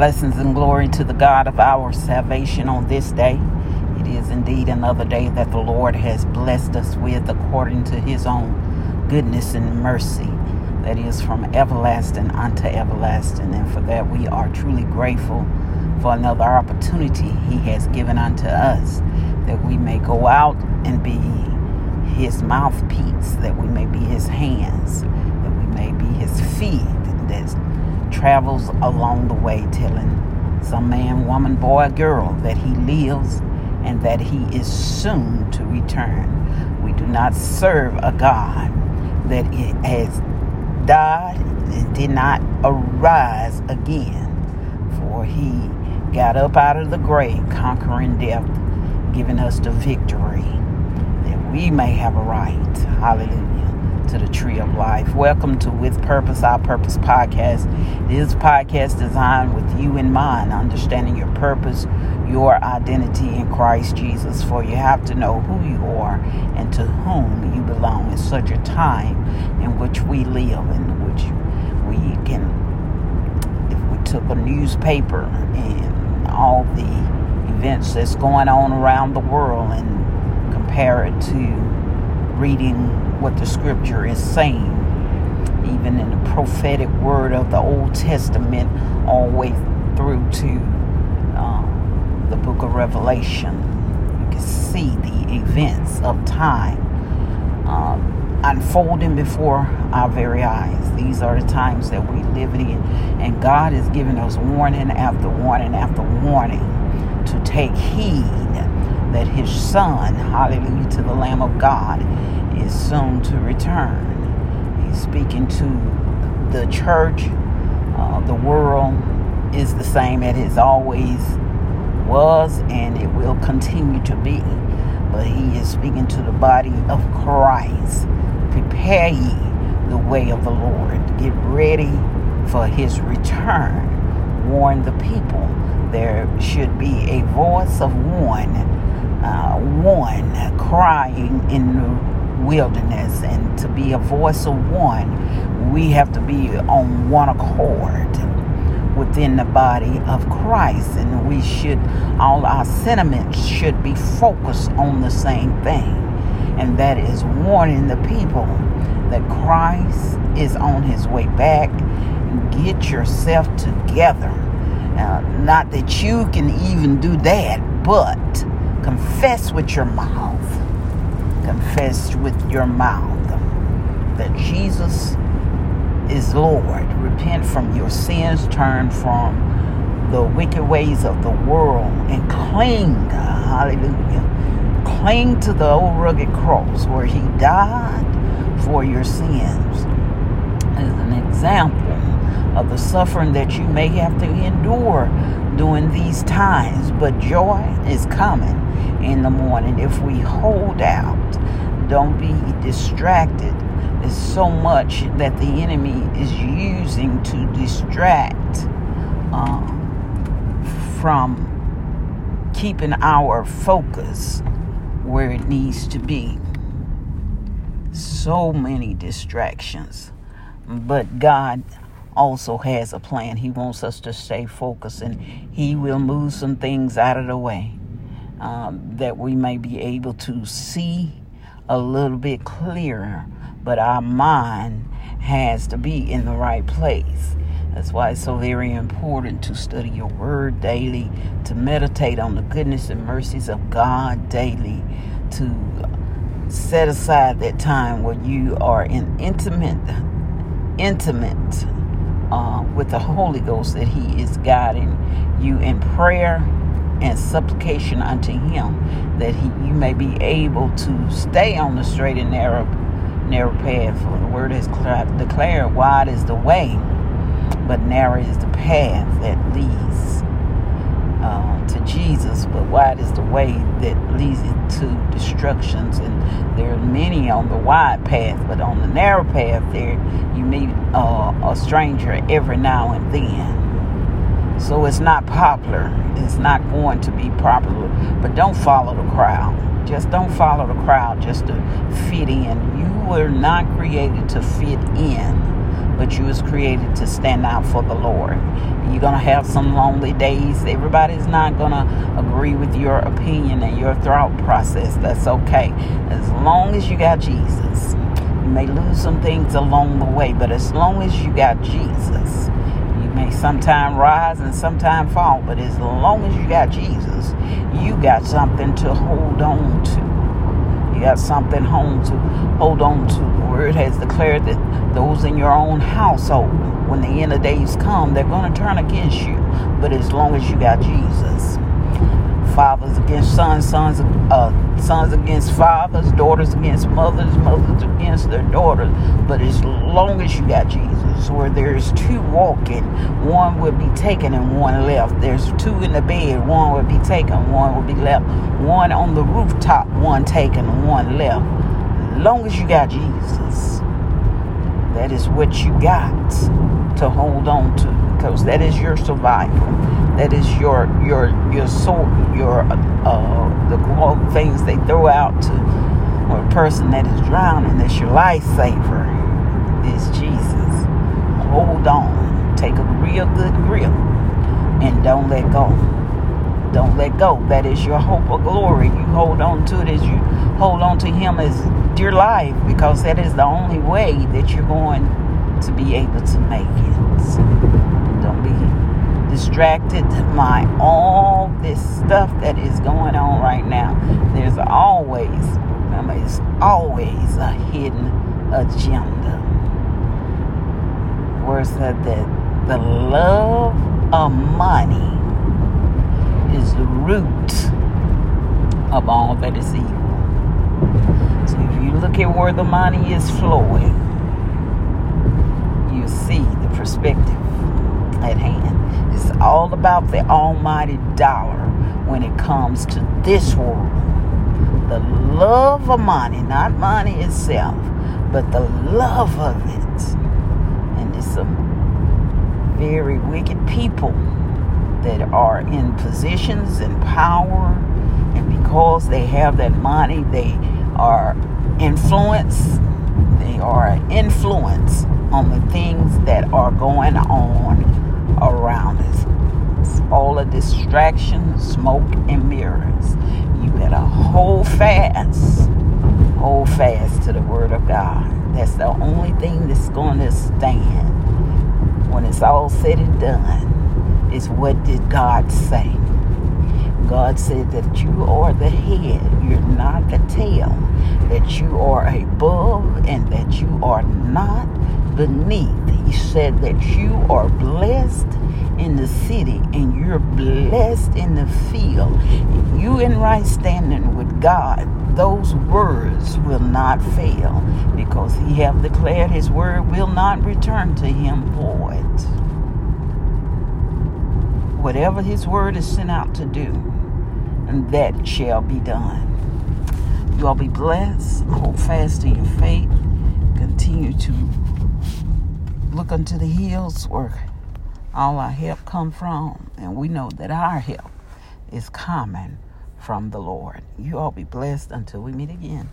Blessings and glory to the God of our salvation on this day. It is indeed another day that the Lord has blessed us with according to his own goodness and mercy. That is from everlasting unto everlasting. And for that, we are truly grateful for another opportunity he has given unto us that we may go out and be his mouthpiece, that we may be his hands, that we may be his feet that travels along the way telling some man, woman, boy, girl that he lives and that he is soon to return. We do not serve a God that has died and did not arise again, for he got up out of the grave, conquering death, giving us the victory that we may have a right. Hallelujah to the tree of life. Welcome to With Purpose, Our Purpose podcast. This podcast designed with you in mind, understanding your purpose, your identity in Christ Jesus. For you have to know who you are and to whom you belong in such a time in which we live, in which we can, if we took a newspaper and all the events that's going on around the world and compare it to reading what the scripture is saying, even in the prophetic word of the Old Testament, all the way through to uh, the book of Revelation. You can see the events of time um, unfolding before our very eyes. These are the times that we live in, and God is giving us warning after warning after warning to take heed that His Son, hallelujah, to the Lamb of God, is soon to return. He's speaking to the church. Uh, the world is the same as it always was and it will continue to be. But he is speaking to the body of Christ. Prepare ye the way of the Lord. Get ready for his return. Warn the people. There should be a voice of one, uh, one crying in the wilderness and to be a voice of one, we have to be on one accord within the body of Christ. And we should, all our sentiments should be focused on the same thing. And that is warning the people that Christ is on his way back. Get yourself together. Uh, not that you can even do that, but confess with your mouth confess with your mouth that Jesus is Lord, repent from your sins, turn from the wicked ways of the world, and cling, hallelujah, cling to the old rugged cross where He died for your sins. As an example of the suffering that you may have to endure during these times. But joy is coming in the morning if we hold out. Don't be distracted. There's so much that the enemy is using to distract uh, from keeping our focus where it needs to be. So many distractions. But God also has a plan. He wants us to stay focused and He will move some things out of the way um, that we may be able to see a little bit clearer. But our mind has to be in the right place. That's why it's so very important to study your word daily, to meditate on the goodness and mercies of God daily, to set aside that time where you are in intimate, intimate uh, with the Holy Ghost, that He is guiding you in prayer and supplication unto him that he, you may be able to stay on the straight and narrow narrow path. For the word has declared wide is the way but narrow is the path that leads uh, to Jesus but wide is the way that leads to destructions and there are many on the wide path but on the narrow path there you meet uh, a stranger every now and then so it's not popular. It's not going to be popular. But don't follow the crowd. Just don't follow the crowd just to fit in. You were not created to fit in, but you was created to stand out for the Lord. You're gonna have some lonely days. Everybody's not gonna agree with your opinion and your thought process. That's okay, as long as you got Jesus. You may lose some things along the way, but as long as you got Jesus, you may sometime rise and sometime fall. But as long as you got Jesus, you got something to hold on to. You got something home to hold on to. The word has declared that those in your own household, when the end of days come, they're going to turn against you. But as long as you got Jesus, fathers against sons, sons, uh, sons against fathers, daughters against mothers, mothers against their daughters. But as long as you got Jesus, where there's two walking, one will be taken and one left. There's two in the bed, one will be taken, one will be left. One on the rooftop, one taken, one left. As long as you got Jesus, that is what you got to hold on to that is your survival. That is your your your soul, your uh, the things they throw out to a person that is drowning. That's your lifesaver. Is Jesus. Hold on. Take a real good grip and don't let go. Don't let go. That is your hope of glory. You hold on to it as you hold on to Him as dear life because that is the only way that you're going to be able to make it distracted by all this stuff that is going on right now. There's always, remember, it's always a hidden agenda. Where said that the love of money is the root of all that is evil. So if you look at where the money is flowing, you see the perspective at hand. It's all about the almighty dollar when it comes to this world. The love of money, not money itself, but the love of it. And it's some very wicked people that are in positions and power, and because they have that money, they are influence. They are influence on the things that are going on around us. It's all a distraction, smoke and mirrors. You better hold fast, hold fast to the Word of God. That's the only thing that's going to stand when it's all said and done. Is what did God say? God said that you are the head, you're not the tail, that you are above and that you are not beneath. He said that you are blessed in the city and you're blessed in the field. You in right standing with God, those words will not fail because he have declared his word will not return to him void. Whatever his word is sent out to do, and that shall be done. You all be blessed. Hold fast to your faith. Continue to look unto the hills where all our help come from. And we know that our help is coming from the Lord. You all be blessed until we meet again.